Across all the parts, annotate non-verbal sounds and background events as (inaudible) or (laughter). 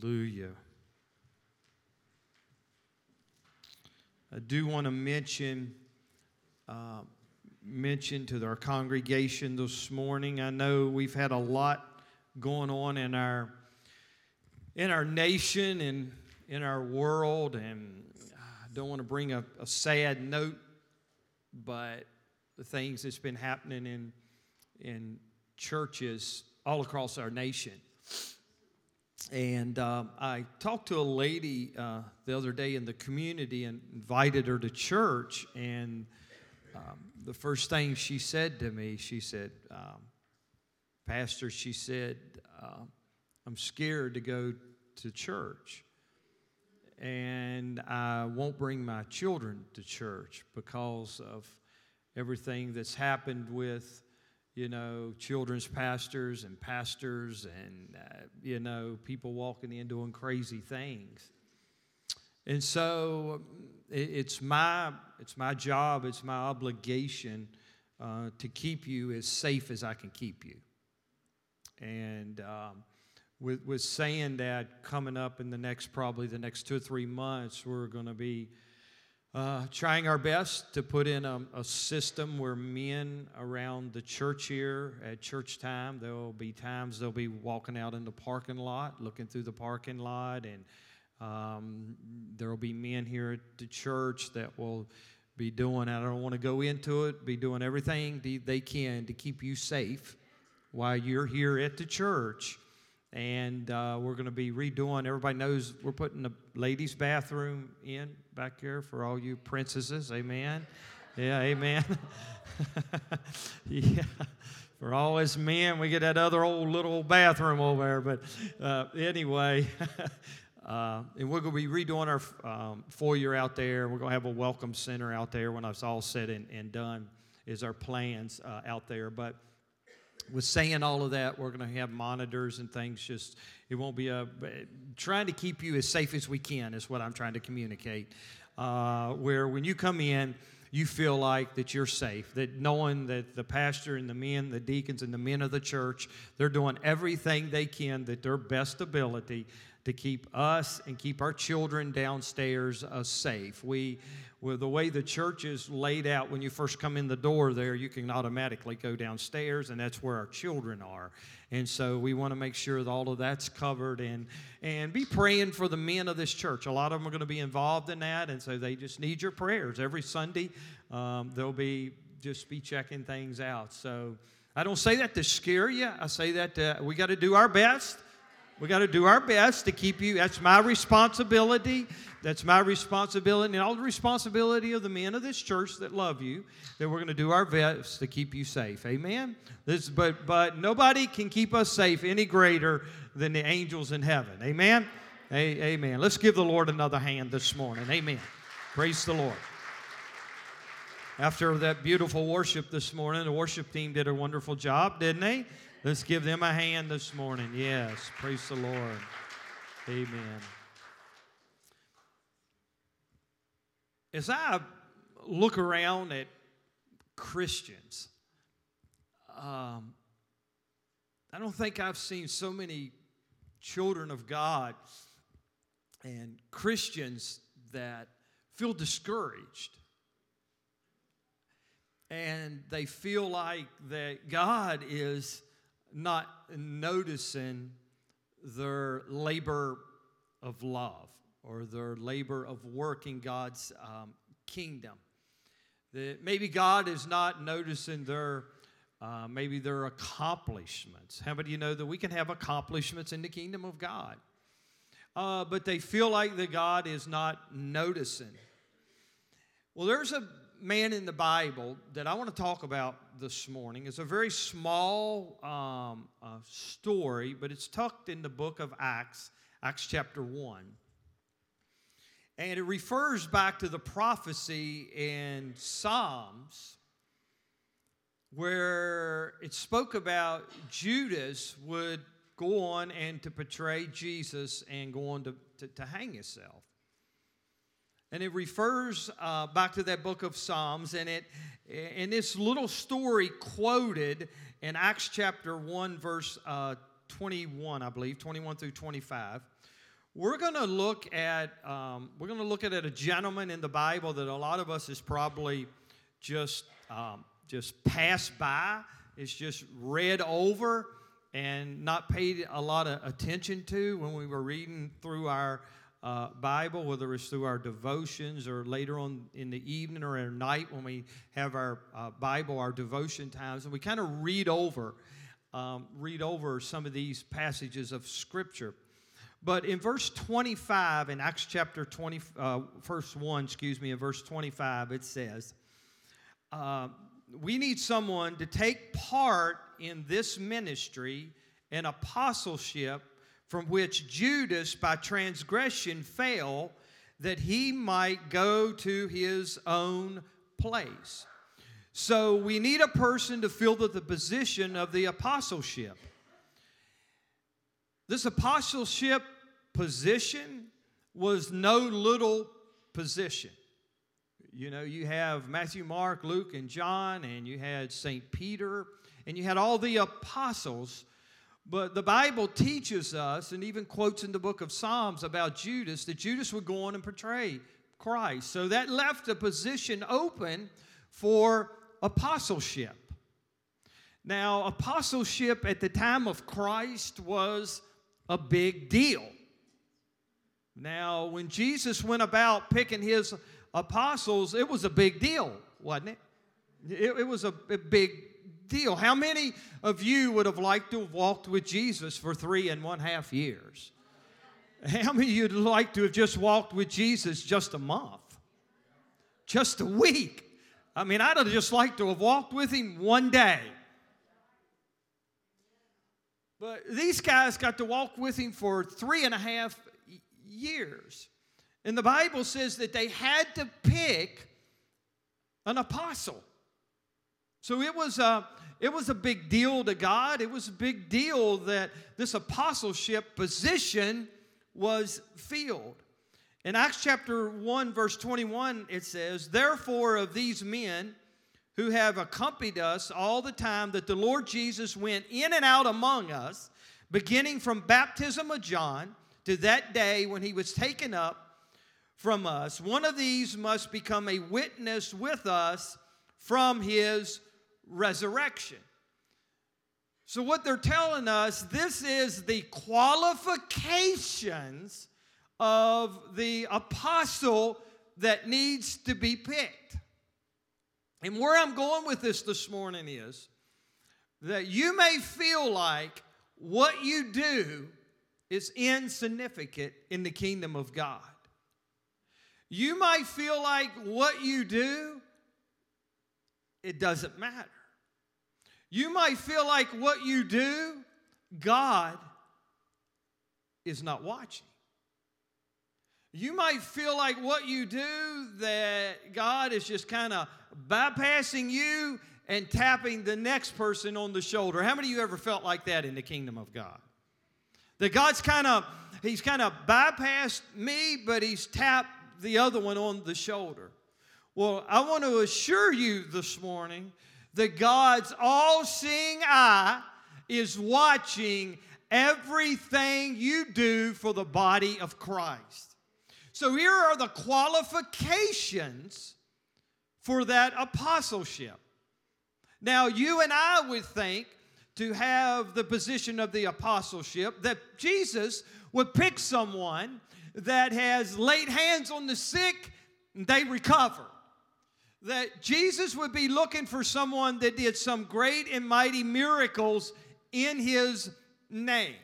Hallelujah. I do want to mention uh, mention to our congregation this morning. I know we've had a lot going on in our in our nation and in our world, and I don't want to bring a, a sad note, but the things that's been happening in in churches all across our nation. And um, I talked to a lady uh, the other day in the community and invited her to church. And um, the first thing she said to me, she said, um, Pastor, she said, uh, I'm scared to go to church. And I won't bring my children to church because of everything that's happened with you know, children's pastors and pastors and, uh, you know, people walking in doing crazy things. And so it, it's, my, it's my job, it's my obligation uh, to keep you as safe as I can keep you. And um, with, with saying that, coming up in the next, probably the next two or three months, we're going to be uh, trying our best to put in a, a, system where men around the church here at church time, there will be times they'll be walking out in the parking lot, looking through the parking lot, and um, there will be men here at the church that will be doing, I don't want to go into it, be doing everything they can to keep you safe while you're here at the church and uh, we're going to be redoing. Everybody knows we're putting the ladies' bathroom in back here for all you princesses. Amen. Yeah, amen. (laughs) yeah. For all us men, we get that other old little bathroom over there. But uh, anyway, (laughs) uh, and we're going to be redoing our um, foyer out there. We're going to have a welcome center out there when it's all said and, and done, is our plans uh, out there. But with saying all of that, we're going to have monitors and things. Just it won't be a trying to keep you as safe as we can is what I'm trying to communicate. Uh, where when you come in, you feel like that you're safe. That knowing that the pastor and the men, the deacons and the men of the church, they're doing everything they can that their best ability to keep us and keep our children downstairs uh, safe. We with the way the church is laid out when you first come in the door there you can automatically go downstairs and that's where our children are. And so we want to make sure that all of that's covered and and be praying for the men of this church. A lot of them are going to be involved in that and so they just need your prayers. Every sunday um, they'll be just be checking things out. So i don't say that to scare you. I say that to, we got to do our best we got to do our best to keep you. That's my responsibility. That's my responsibility and all the responsibility of the men of this church that love you. That we're going to do our best to keep you safe. Amen. This, but but nobody can keep us safe any greater than the angels in heaven. Amen. A, amen. Let's give the Lord another hand this morning. Amen. Praise the Lord. After that beautiful worship this morning, the worship team did a wonderful job, didn't they? Let's give them a hand this morning. Yes, praise the Lord. Amen. As I look around at Christians, um, I don't think I've seen so many children of God and Christians that feel discouraged. And they feel like that God is not noticing their labor of love or their labor of working God's um, kingdom. That maybe God is not noticing their uh, maybe their accomplishments. How many of you know that we can have accomplishments in the kingdom of God? Uh, but they feel like that God is not noticing. Well, there's a man in the Bible that I want to talk about this morning. It's a very small um, uh, story, but it's tucked in the book of Acts, Acts chapter 1. And it refers back to the prophecy in Psalms where it spoke about Judas would go on and to betray Jesus and go on to, to, to hang himself. And it refers uh, back to that book of Psalms, and it in this little story quoted in Acts chapter 1, verse uh, 21, I believe, 21 through 25, we're going to look at um, we're going to look at a gentleman in the Bible that a lot of us has probably just um, just passed by. It's just read over and not paid a lot of attention to when we were reading through our uh, Bible, whether it's through our devotions or later on in the evening or at night when we have our uh, Bible, our devotion times, and we kind of read over, um, read over some of these passages of Scripture. But in verse 25, in Acts chapter 20, uh, verse 1, excuse me, in verse 25, it says, uh, We need someone to take part in this ministry and apostleship from which Judas by transgression fell, that he might go to his own place. So we need a person to fill the, the position of the apostleship. This apostleship position was no little position. You know, you have Matthew, Mark, Luke, and John, and you had St. Peter, and you had all the apostles. But the Bible teaches us, and even quotes in the book of Psalms about Judas, that Judas would go on and portray Christ. So that left a position open for apostleship. Now, apostleship at the time of Christ was a big deal. Now, when Jesus went about picking his apostles, it was a big deal, wasn't it? It, it was a, a big deal. How many of you would have liked to have walked with Jesus for three and one half years? How many of you'd like to have just walked with Jesus just a month? Just a week? I mean, I'd have just liked to have walked with him one day. But these guys got to walk with him for three and a half years. And the Bible says that they had to pick an apostle. So it was a, it was a big deal to God. It was a big deal that this apostleship position was filled. In Acts chapter 1, verse 21, it says, Therefore, of these men who have accompanied us all the time that the Lord Jesus went in and out among us, beginning from baptism of John to that day when he was taken up from us, one of these must become a witness with us from his resurrection. So, what they're telling us, this is the qualifications of the apostle that needs to be picked. And where I'm going with this this morning is that you may feel like what you do is insignificant in the kingdom of God. You might feel like what you do, it doesn't matter. You might feel like what you do, God is not watching. You might feel like what you do, that God is just kind of bypassing you and tapping the next person on the shoulder. How many of you ever felt like that in the kingdom of God? That God's kind of, he's kind of bypassed me, but he's tapped the other one on the shoulder. Well, I want to assure you this morning that God's all seeing eye is watching everything you do for the body of Christ. So here are the qualifications for that apostleship. Now, you and I would think to have the position of the apostleship, that Jesus would pick someone that has laid hands on the sick and they recover. That Jesus would be looking for someone that did some great and mighty miracles in his name.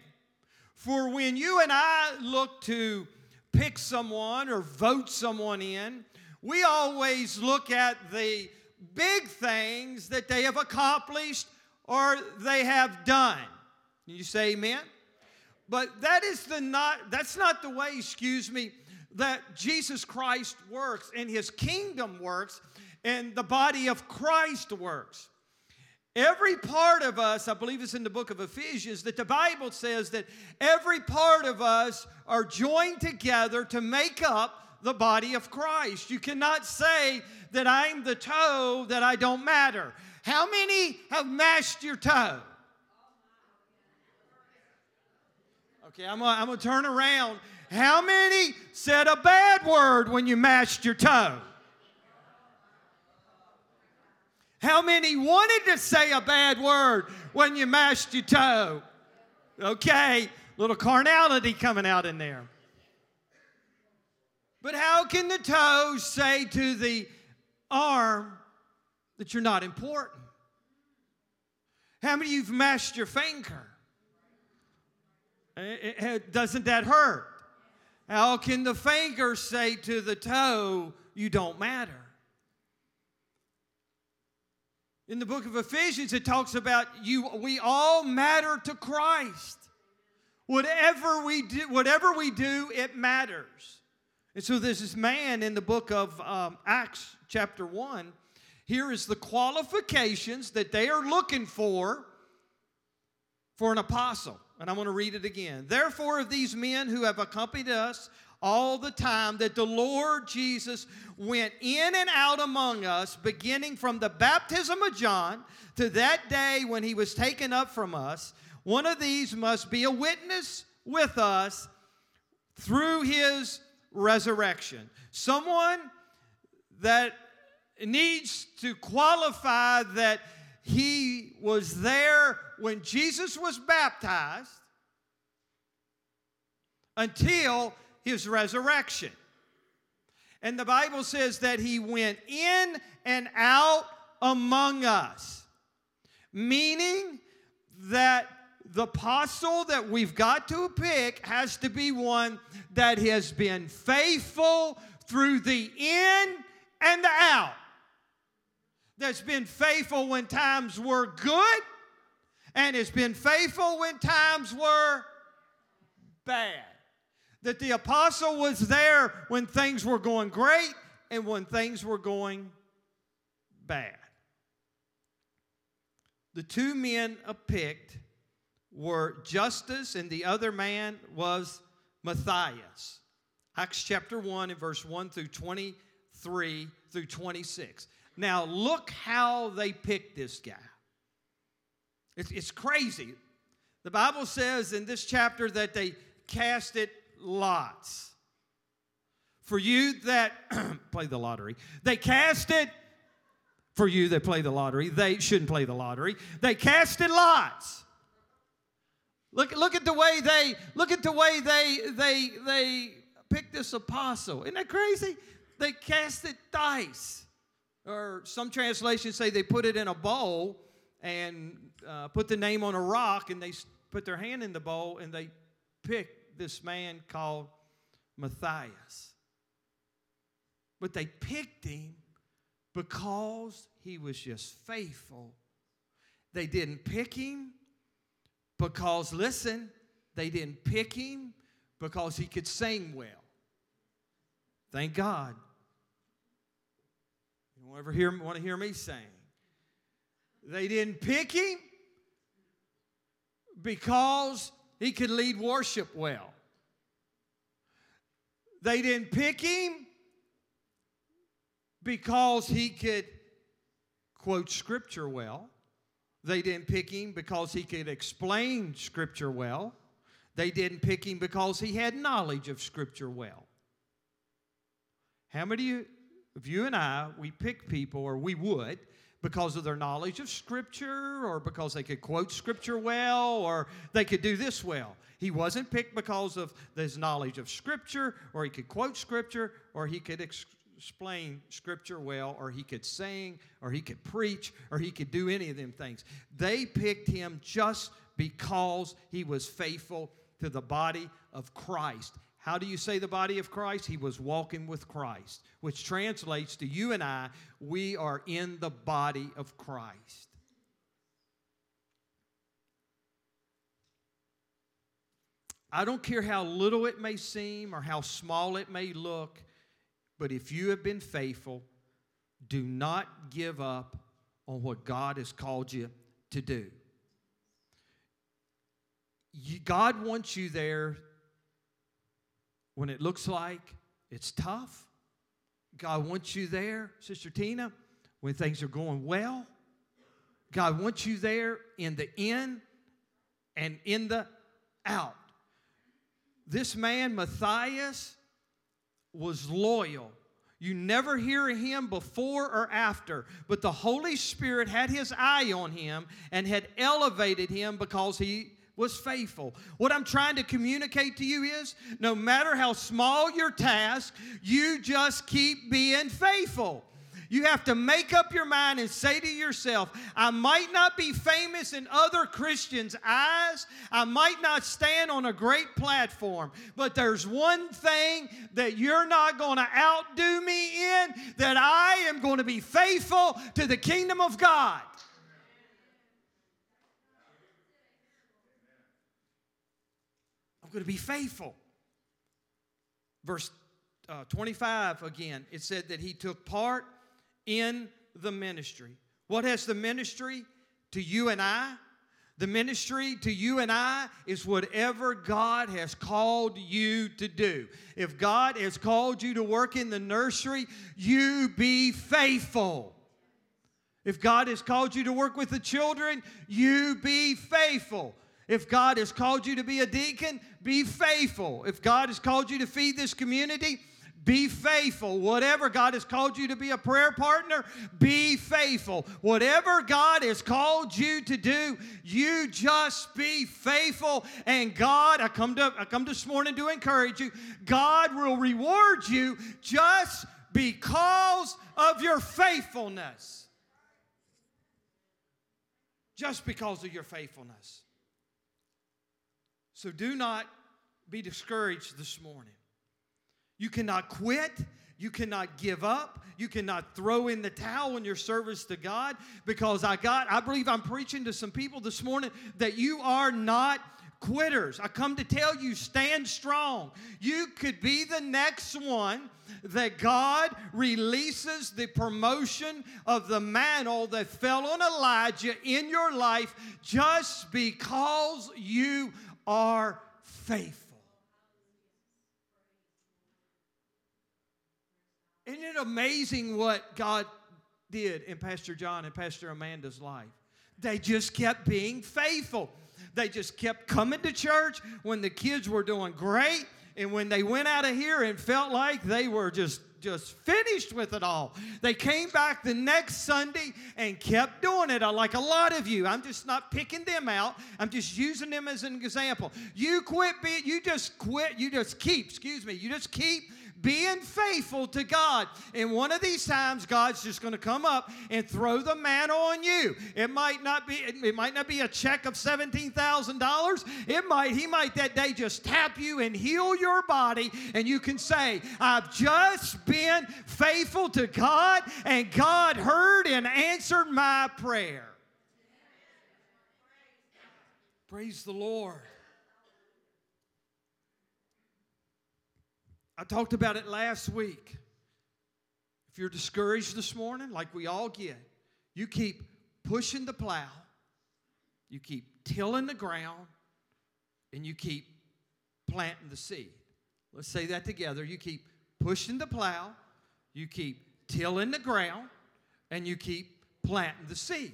For when you and I look to pick someone or vote someone in, we always look at the big things that they have accomplished or they have done. You say amen? But that is the not that's not the way, excuse me, that Jesus Christ works and his kingdom works and the body of Christ works. Every part of us, I believe it's in the book of Ephesians, that the Bible says that every part of us are joined together to make up the body of Christ. You cannot say that I'm the toe, that I don't matter. How many have mashed your toe? Okay, I'm gonna, I'm gonna turn around. How many said a bad word when you mashed your toe? How many wanted to say a bad word when you mashed your toe? Okay, little carnality coming out in there. But how can the toe say to the arm that you're not important? How many of you've mashed your finger? It, it, doesn't that hurt? How can the finger say to the toe, you don't matter? In the book of Ephesians, it talks about you, we all matter to Christ. Whatever we do, whatever we do, it matters. And so there's this man in the book of um, Acts, chapter 1. Here is the qualifications that they are looking for for an apostle. And I'm going to read it again. Therefore, of these men who have accompanied us all the time that the Lord Jesus went in and out among us, beginning from the baptism of John to that day when he was taken up from us, one of these must be a witness with us through his resurrection. Someone that needs to qualify that he was there when Jesus was baptized until his resurrection. And the Bible says that he went in and out among us, meaning that the apostle that we've got to pick has to be one that has been faithful through the in and the out. That's been faithful when times were good and has been faithful when times were bad. That the apostle was there when things were going great and when things were going bad. The two men picked were Justus, and the other man was Matthias. Acts chapter 1 and verse 1 through 23 through 26. Now, look how they picked this guy. It's, it's crazy. The Bible says in this chapter that they cast it lots. For you that (clears throat) play the lottery, they cast it. For you that play the lottery, they shouldn't play the lottery. They casted lots. Look, look at the way they look at the way they they they picked this apostle. Isn't that crazy? They casted dice, or some translations say they put it in a bowl and uh, put the name on a rock, and they put their hand in the bowl and they picked this man called Matthias. But they picked him because he was just faithful. They didn't pick him because, listen, they didn't pick him because he could sing well. Thank God. You don't ever hear, want to hear me sing. They didn't pick him because he could lead worship well. They didn't pick him because he could quote scripture well. They didn't pick him because he could explain Scripture well. They didn't pick him because he had knowledge of Scripture well. How many of you and I, we pick people, or we would, because of their knowledge of Scripture, or because they could quote Scripture well, or they could do this well? He wasn't picked because of his knowledge of Scripture, or he could quote Scripture, or he could ex- explain scripture well, or he could sing, or he could preach, or he could do any of them things. They picked him just because he was faithful to the body of Christ. How do you say the body of Christ? He was walking with Christ, which translates to you and I, we are in the body of Christ. I don't care how little it may seem or how small it may look, but if you have been faithful, do not give up on what God has called you to do. God wants you there when it looks like it's tough. God wants you there, Sister Tina, when things are going well. God wants you there in the in and in the out. this man, Matthias, was loyal. You never hear him before or after, but the Holy Spirit had his eye on him and had elevated him because he was faithful. What I'm trying to communicate to you is no matter how small your task, you just keep being faithful. You have to make up your mind and say to yourself, I might not be famous in other Christians' eyes. I might not stand on a great platform, but there's one thing that you're not going to outdo me in that I am going to be faithful to the kingdom of God. I'm going to be faithful. Verse uh, 25 again, it said that he took part in the ministry. What has the ministry to you and I? The ministry to you and I is whatever God has called you to do. If God has called you to work in the nursery, you be faithful. If God has called you to work with the children, you be faithful. If God has called you to be a deacon, be faithful. If God has called you to feed this community, be faithful. Whatever God has called you to be a prayer partner, be faithful. Whatever God has called you to do, you just be faithful. And God, I come to I come this morning to encourage you. God will reward you just because of your faithfulness. Just because of your faithfulness. So do not be discouraged this morning. You cannot quit. You cannot give up. You cannot throw in the towel in your service to God because I got, I believe I'm preaching to some people this morning that you are not quitters. I come to tell you, stand strong. You could be the next one that God releases the promotion of the mantle that fell on Elijah in your life just because you are faithful. Isn't it amazing what God did in Pastor John and Pastor Amanda's life? They just kept being faithful. They just kept coming to church when the kids were doing great. And when they went out of here and felt like they were just just finished with it all. They came back the next Sunday and kept doing it. Like a lot of you, I'm just not picking them out. I'm just using them as an example. You quit being, you just quit, you just keep, excuse me, you just keep being faithful to God. And one of these times, God's just going to come up and throw the manna on you. It might not be, it might not be a check of $17,000. It might, he might that day just tap you and heal your body, and you can say, I've just been faithful to God, and God heard and answered my prayer. Praise the Lord. I talked about it last week. If you're discouraged this morning, like we all get, you keep pushing the plow, you keep tilling the ground, and you keep planting the seed. Let's say that together. You keep pushing the plow, you keep tilling the ground, and you keep planting the seed.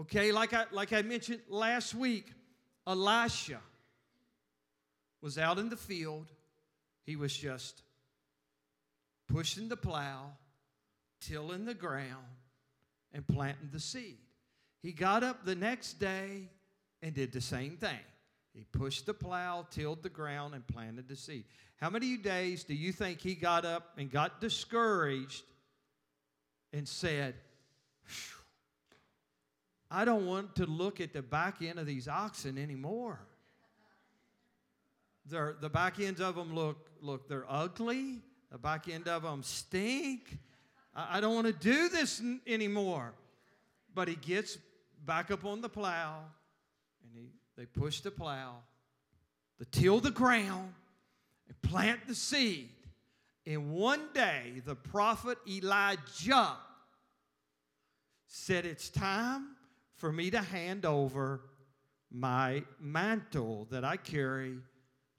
Okay, like I, like I mentioned last week, Elisha was out in the field he was just pushing the plow, tilling the ground, and planting the seed. He got up the next day and did the same thing. He pushed the plow, tilled the ground, and planted the seed. How many days do you think he got up and got discouraged and said, I don't want to look at the back end of these oxen anymore? They're, the back ends of them look, look, they're ugly. The back end of them stink. I, I don't want to do this n- anymore. But he gets back up on the plow and he, they push the plow, they till the ground, and plant the seed. And one day, the prophet Elijah said, It's time for me to hand over my mantle that I carry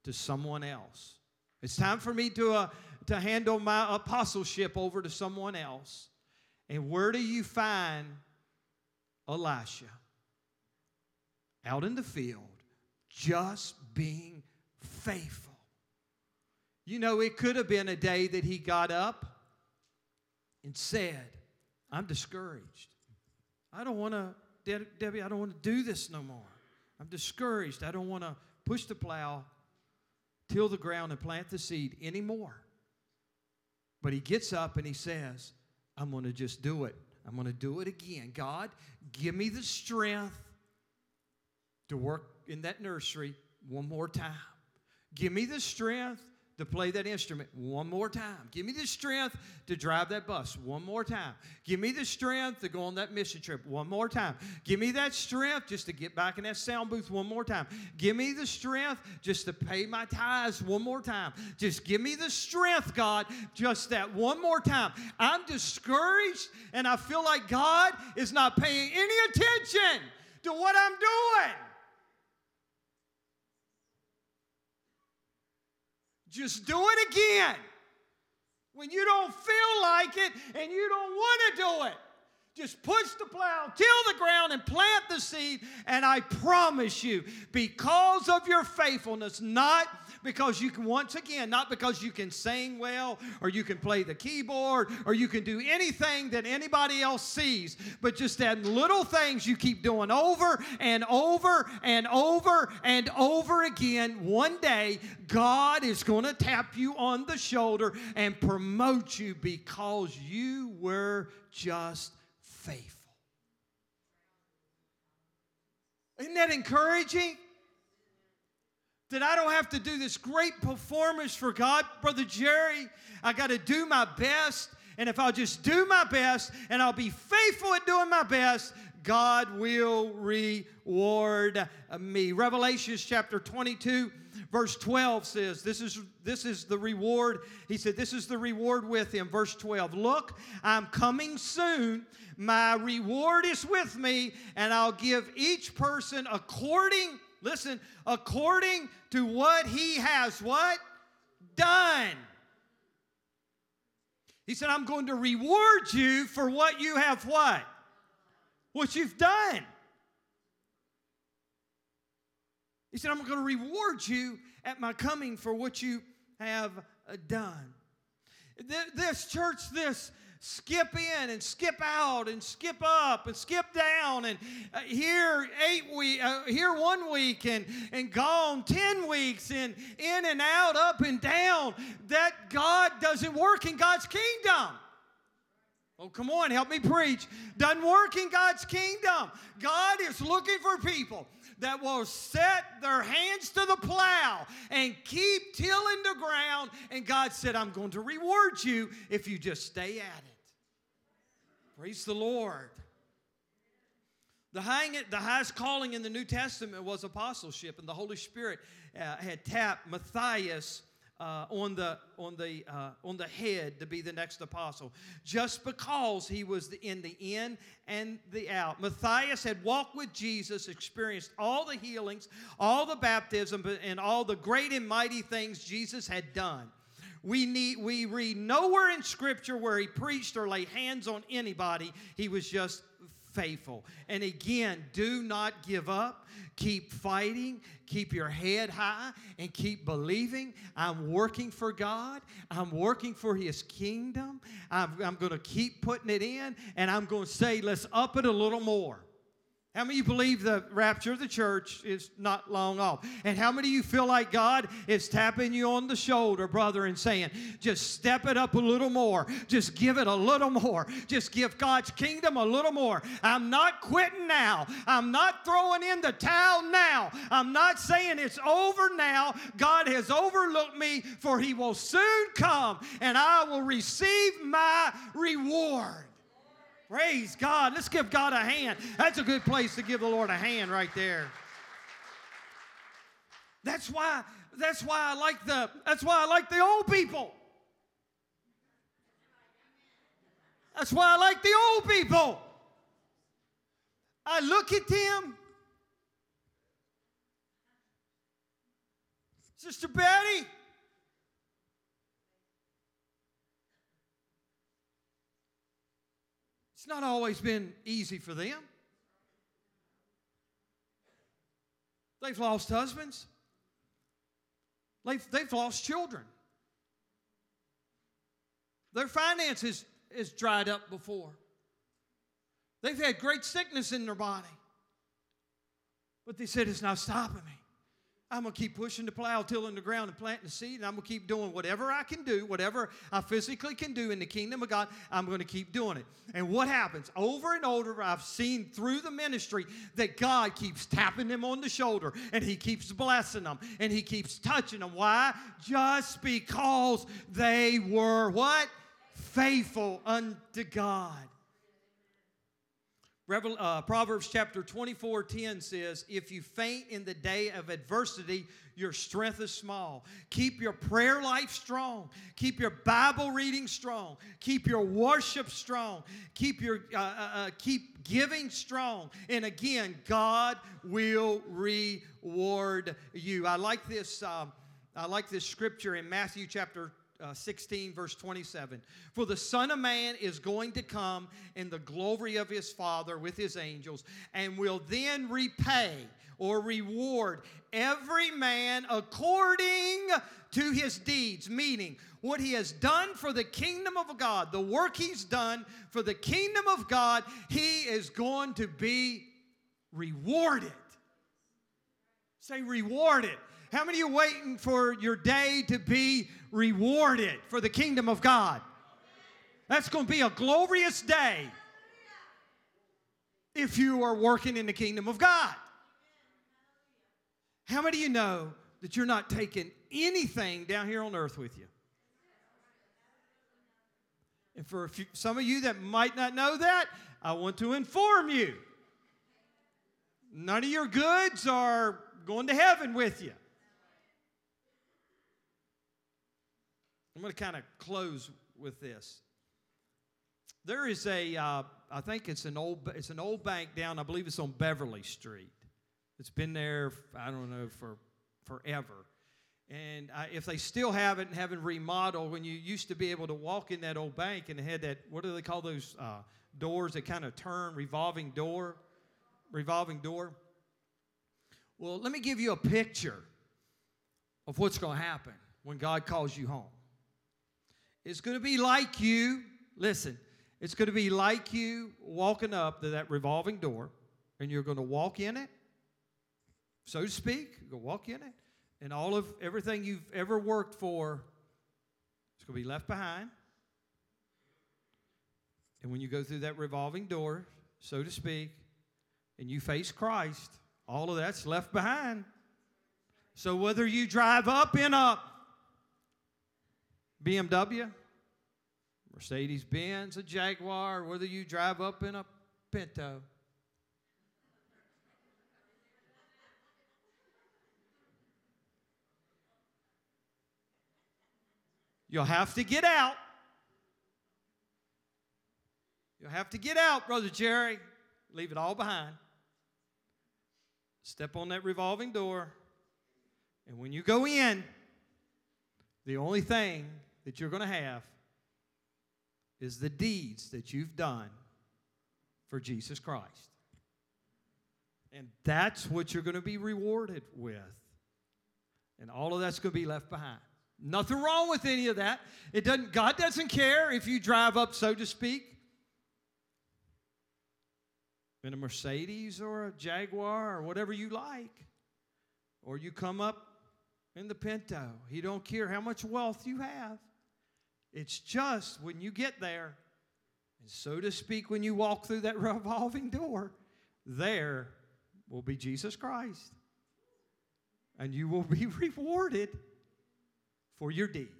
to someone else. It's time for me to, uh, to handle my apostleship over to someone else. And where do you find Elisha? Out in the field, just being faithful. You know, it could have been a day that he got up and said, I'm discouraged. I don't want to, Debbie, I don't want to do this no more. I'm discouraged. I don't want to push the plow, till the ground, and plant the seed anymore. But he gets up and he says, I'm going to just do it. I'm going to do it again. God, give me the strength to work in that nursery one more time. Give me the strength to play that instrument one more time. Give me the strength to drive that bus one more time. Give me the strength to go on that mission trip one more time. Give me that strength just to get back in that sound booth one more time. Give me the strength just to pay my tithes one more time. Just give me the strength, God, just that one more time. I'm discouraged and I feel like God is not paying any attention to what I'm doing. Just do it again. When you don't feel like it and you don't want to do it, just push the plow, till the ground, and plant the seed. And I promise you, because of your faithfulness, not because you can, once again, not because you can sing well or you can play the keyboard or you can do anything that anybody else sees, but just that little things you keep doing over and over and over and over again. One day, God is going to tap you on the shoulder and promote you because you were just faithful. Isn't that encouraging? That I don't have to do this great performance for God. Brother Jerry, I got to do my best. And if I'll just do my best and I'll be faithful at doing my best, God will reward me. Revelations chapter 22, verse 12 says, This is, this is the reward. He said, This is the reward with him. Verse 12 Look, I'm coming soon. My reward is with me, and I'll give each person according Listen, according to what he has what? Done. He said, I'm going to reward you for what you have what? What you've done. He said, I'm going to reward you at my coming for what you have uh, done. This church, this skip in and skip out and skip up and skip down and uh, here eight week uh, here one week and and gone 10 weeks and in and out up and down that god doesn't work in god's kingdom Oh, come on, help me preach. Doesn't work in God's kingdom. God is looking for people that will set their hands to the plow and keep tilling the ground. And God said, I'm going to reward you if you just stay at it. Praise the Lord. The, high, the highest calling in the New Testament was apostleship, and the Holy Spirit uh, had tapped Matthias uh, on the on the uh, on the head to be the next apostle, just because he was the, in the in and the out. Matthias had walked with Jesus, experienced all the healings, all the baptism, and all the great and mighty things Jesus had done. We, need, we read nowhere in Scripture where he preached or laid hands on anybody. He was just faithful. And again, do not give up. Keep fighting. Keep your head high and keep believing. I'm working for God. I'm working for His kingdom. I'm, I'm going to keep putting it in and I'm going to say, let's up it a little more. How many of you believe the rapture of the church is not long off? And how many of you feel like God is tapping you on the shoulder, brother, and saying, just step it up a little more. Just give it a little more. Just give God's kingdom a little more. I'm not quitting now. I'm not throwing in the towel now. I'm not saying it's over now. God has overlooked me, for He will soon come, and I will receive my reward. Praise God. Let's give God a hand. That's a good place to give the Lord a hand right there. That's why that's why I like the that's why I like the old people. That's why I like the old people. I look at them. Sister Betty, It's not always been easy for them. They've lost husbands. They've, they've lost children. Their finances is dried up before. They've had great sickness in their body. But they said, It's not stopping me. I'm going to keep pushing the plow, tilling the ground, and planting the seed, and I'm going to keep doing whatever I can do, whatever I physically can do in the kingdom of God, I'm going to keep doing it. And what happens? Over and over, I've seen through the ministry that God keeps tapping them on the shoulder, and He keeps blessing them, and He keeps touching them. Why? Just because they were what? Faithful unto God. Revel, uh, Proverbs chapter 24 10 says, If you faint in the day of adversity, your strength is small. Keep your prayer life strong. Keep your Bible reading strong. Keep your worship strong. Keep your uh, uh, uh keep giving strong. And again, God will reward you. I like this. Um, I like this scripture in Matthew chapter uh, 16, verse 27. For the Son of Man is going to come in the glory of his Father with his angels, and will then repay or reward every man according to his deeds, meaning what he has done for the kingdom of God, the work he's done for the kingdom of God, he is going to be rewarded. Say, rewarded. How many are waiting for your day to be rewarded for the kingdom of God? That's going to be a glorious day if you are working in the kingdom of God. How many of you know that you're not taking anything down here on earth with you? And for few, some of you that might not know that, I want to inform you none of your goods are going to heaven with you. I'm going to kind of close with this. There is a, uh, I think it's an old, it's an old bank down. I believe it's on Beverly Street. It's been there, I don't know, for forever. And if they still have it and haven't remodeled, when you used to be able to walk in that old bank and had that, what do they call those uh, doors that kind of turn, revolving door, revolving door. Well, let me give you a picture of what's going to happen when God calls you home. It's going to be like you, listen, it's going to be like you walking up to that revolving door, and you're going to walk in it, so to speak. You're going to walk in it, and all of everything you've ever worked for is going to be left behind. And when you go through that revolving door, so to speak, and you face Christ, all of that's left behind. So whether you drive up in a BMW, Mercedes Benz, a Jaguar, whether you drive up in a Pinto. You'll have to get out. You'll have to get out, Brother Jerry. Leave it all behind. Step on that revolving door. And when you go in, the only thing that you're going to have is the deeds that you've done for Jesus Christ. And that's what you're going to be rewarded with. And all of that's going to be left behind. Nothing wrong with any of that. It doesn't God doesn't care if you drive up so to speak in a Mercedes or a Jaguar or whatever you like or you come up in the Pinto. He don't care how much wealth you have. It's just when you get there, and so to speak, when you walk through that (laughs) revolving door, there will be Jesus Christ. And you will be (laughs) rewarded for your deeds.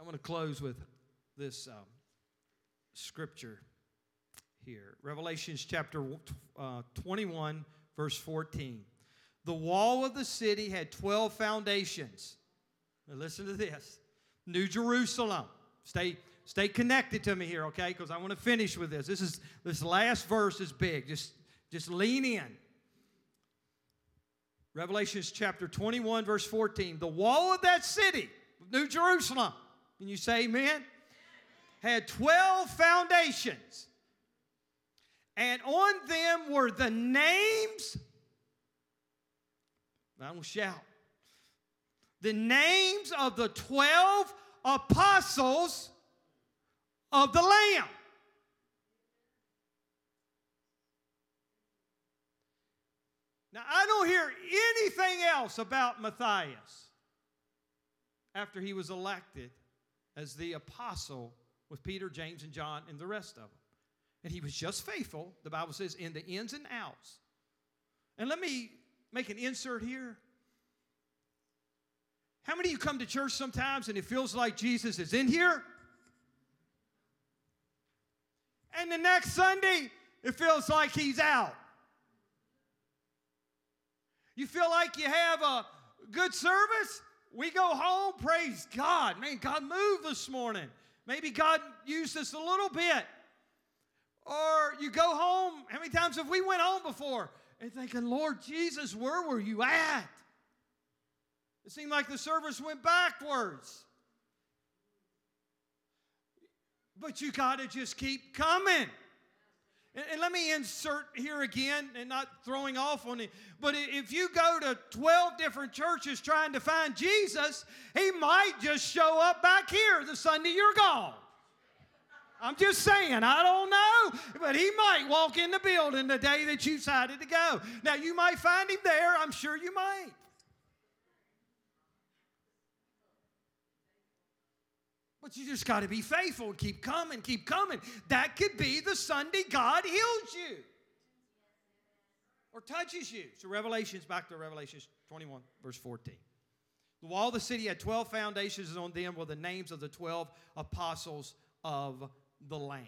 I want to close with this um, scripture here Revelations chapter uh, 21, verse 14. The wall of the city had 12 foundations. Now listen to this New Jerusalem. Stay, stay connected to me here, okay? Because I want to finish with this. This is this last verse is big. Just, just lean in. Revelations chapter 21, verse 14. The wall of that city, New Jerusalem, can you say amen? Had 12 foundations. And on them were the names I will shout. The names of the 12 apostles of the Lamb. Now, I don't hear anything else about Matthias after he was elected as the apostle with Peter, James, and John, and the rest of them. And he was just faithful, the Bible says, in the ins and outs. And let me make an insert here. How many of you come to church sometimes and it feels like Jesus is in here? And the next Sunday, it feels like he's out. You feel like you have a good service? We go home, praise God. Man, God moved this morning. Maybe God used us a little bit. Or you go home, how many times have we went home before and thinking, Lord Jesus, where were you at? It seemed like the service went backwards. But you got to just keep coming. And, and, let me insert here again, and not throwing off on it, but if you go to 12 different churches trying to find Jesus, he might just show up back here the Sunday you're gone. I'm just saying, I don't know, but he might walk in the building the day that you decided to go. Now, you might find him there, I'm sure you might. But you just got to be faithful and keep coming, keep coming. That could be the Sunday God heals you or touches you. So, Revelations, back to Revelations 21, verse 14. The wall of the city had 12 foundations, and on them were the names of the 12 apostles of the Lamb.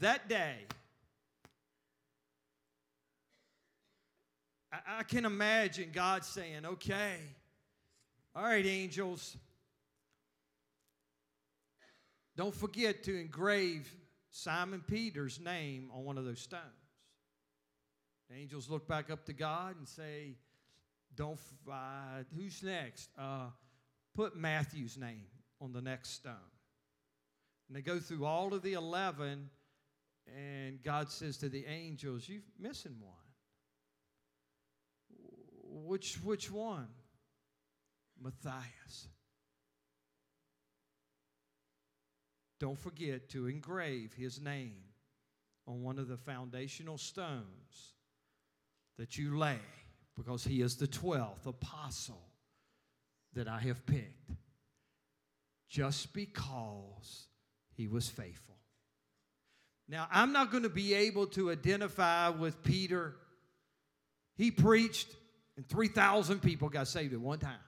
That day, I, I can imagine God saying, okay, all right, angels. Don't forget to engrave Simon Peter's name on one of those stones. The angels look back up to God and say, Don't, uh, who's next? Uh, put Matthew's name on the next stone. And they go through all of the 11, and God says to the angels, You're missing one. Which, which one? Matthias. Don't forget to engrave his name on one of the foundational stones that you lay because he is the 12th apostle that I have picked just because he was faithful. Now, I'm not going to be able to identify with Peter. He preached, and 3,000 people got saved at one time.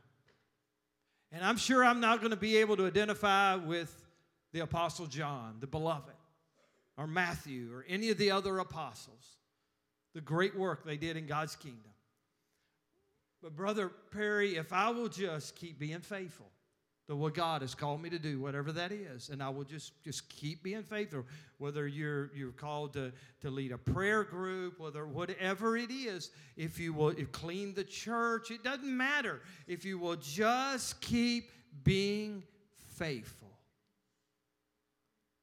And I'm sure I'm not going to be able to identify with the Apostle John, the beloved, or Matthew, or any of the other apostles, the great work they did in God's kingdom. But, Brother Perry, if I will just keep being faithful, what God has called me to do, whatever that is. And I will just, just keep being faithful, whether you're, you're called to, to lead a prayer group, whether whatever it is, if you will if clean the church, it doesn't matter. If you will just keep being faithful.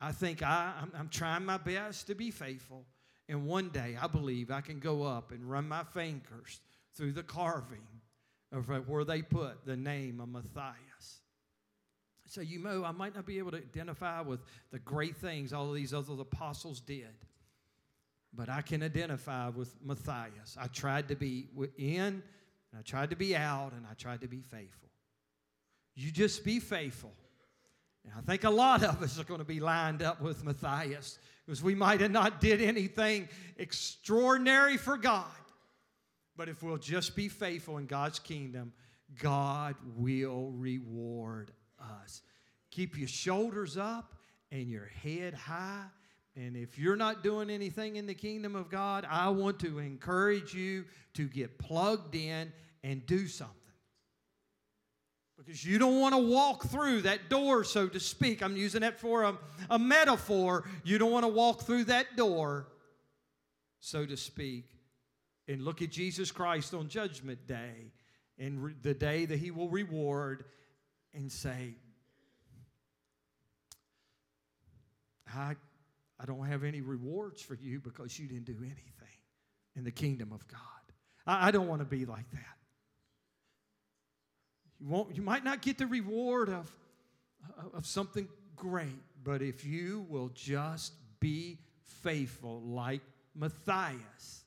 I think I, I'm, I'm trying my best to be faithful. And one day, I believe I can go up and run my fingers through the carving of where they put the name of Matthias. So you know, I might not be able to identify with the great things all of these other apostles did, but I can identify with Matthias. I tried to be in, and I tried to be out, and I tried to be faithful. You just be faithful. And I think a lot of us are going to be lined up with Matthias because we might have not did anything extraordinary for God. But if we'll just be faithful in God's kingdom, God will reward us. Keep your shoulders up and your head high. And if you're not doing anything in the kingdom of God, I want to encourage you to get plugged in and do something. Because you don't want to walk through that door, so to speak. I'm using that for a, a metaphor. You don't want to walk through that door, so to speak, and look at Jesus Christ on Judgment Day and the day that He will reward and say, I, I don't have any rewards for you because you didn't do anything in the kingdom of God. I, I don't want to be like that. You, won't, you might not get the reward of, of something great, but if you will just be faithful like Matthias,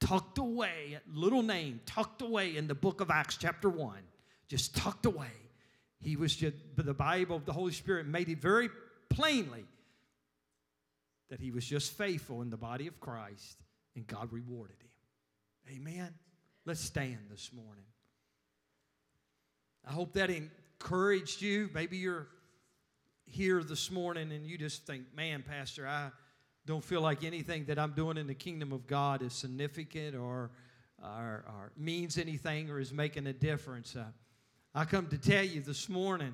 tucked away, little name, tucked away in the book of Acts, chapter 1, just tucked away. He was just, but the Bible, the Holy Spirit made it very plainly that he was just faithful in the body of Christ and God rewarded him. Amen. Let's stand this morning. I hope that encouraged you. Maybe you're here this morning and you just think, man, Pastor, I don't feel like anything that I'm doing in the kingdom of God is significant or, or, or means anything or is making a difference. Uh, I come to tell you this morning,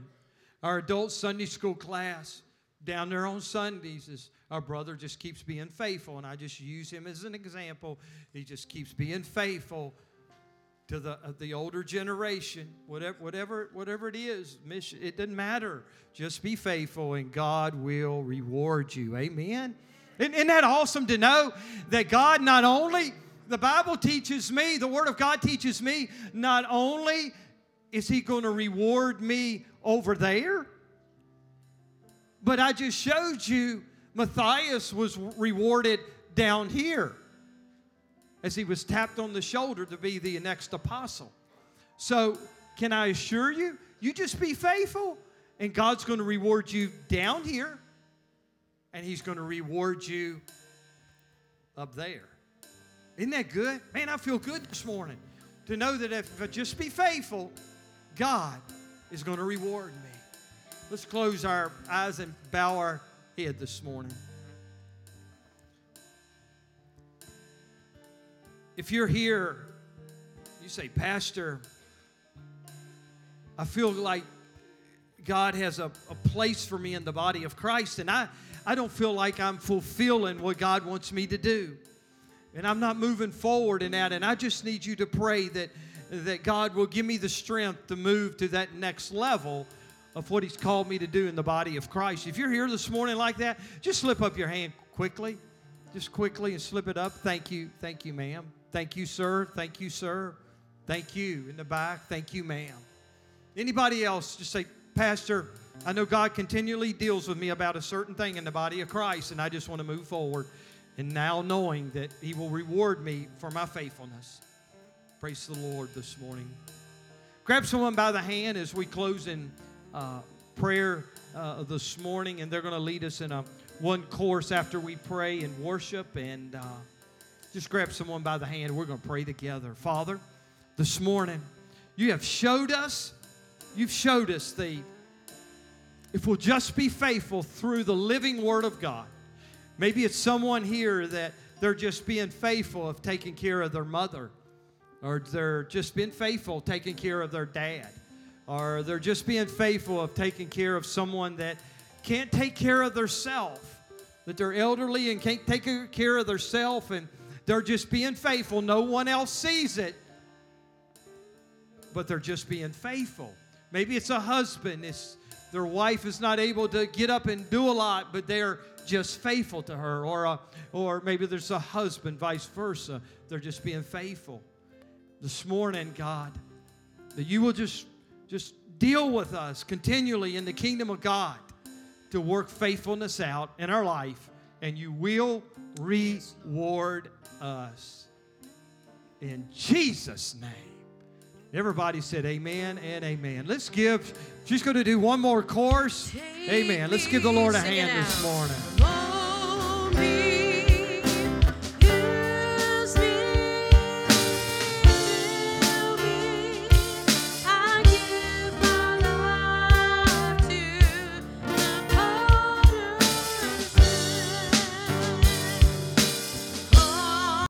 our adult Sunday school class down there on Sundays is our brother just keeps being faithful, and I just use him as an example. He just keeps being faithful to the, uh, the older generation, whatever, whatever, whatever it is, mission, it doesn't matter. Just be faithful, and God will reward you. Amen. Isn't, isn't that awesome to know that God not only, the Bible teaches me, the Word of God teaches me, not only is He going to reward me over there, but I just showed you Matthias was rewarded down here as he was tapped on the shoulder to be the next apostle. So, can I assure you, you just be faithful, and God's going to reward you down here, and He's going to reward you up there. Isn't that good? Man, I feel good this morning to know that if I just be faithful, God is going to reward me. Let's close our eyes and bow our head this morning. If you're here, you say, Pastor, I feel like God has a, a place for me in the body of Christ, and I, I don't feel like I'm fulfilling what God wants me to do. And I'm not moving forward in that, and I just need you to pray that, that God will give me the strength to move to that next level of what He's called me to do in the body of Christ. If you're here this morning like that, just slip up your hand quickly. Just quickly and slip it up. Thank you. Thank you, ma'am. Thank you, sir. Thank you, sir. Thank you in the back. Thank you, ma'am. Anybody else, just say, Pastor, I know God continually deals with me about a certain thing in the body of Christ, and I just want to move forward. And now knowing that He will reward me for my faithfulness. Praise the Lord this morning. Grab someone by the hand as we close in uh, prayer uh, this morning, and they're going to lead us in a one course after we pray and worship. And uh, just grab someone by the hand. We're going to pray together. Father, this morning, you have showed us, you've showed us the, if we'll just be faithful through the living Word of God. Maybe it's someone here that they're just being faithful of taking care of their mother, or they're just being faithful taking care of their dad, or they're just being faithful of taking care of someone that can't take care of themselves, that they're elderly and can't take care of themselves and they're just being faithful. No one else sees it, but they're just being faithful. Maybe it's a husband, it's, their wife is not able to get up and do a lot, but they're just faithful to her. Or, a, or maybe there's a husband, vice versa. They're just being faithful. This morning, God, that you will just, just deal with us continually in the kingdom of God to work faithfulness out in our life, and you will reward us. In Jesus' name. Everybody said amen and amen. Let's give, she's going to do one more course. Amen. Let's give the Lord a hand this morning.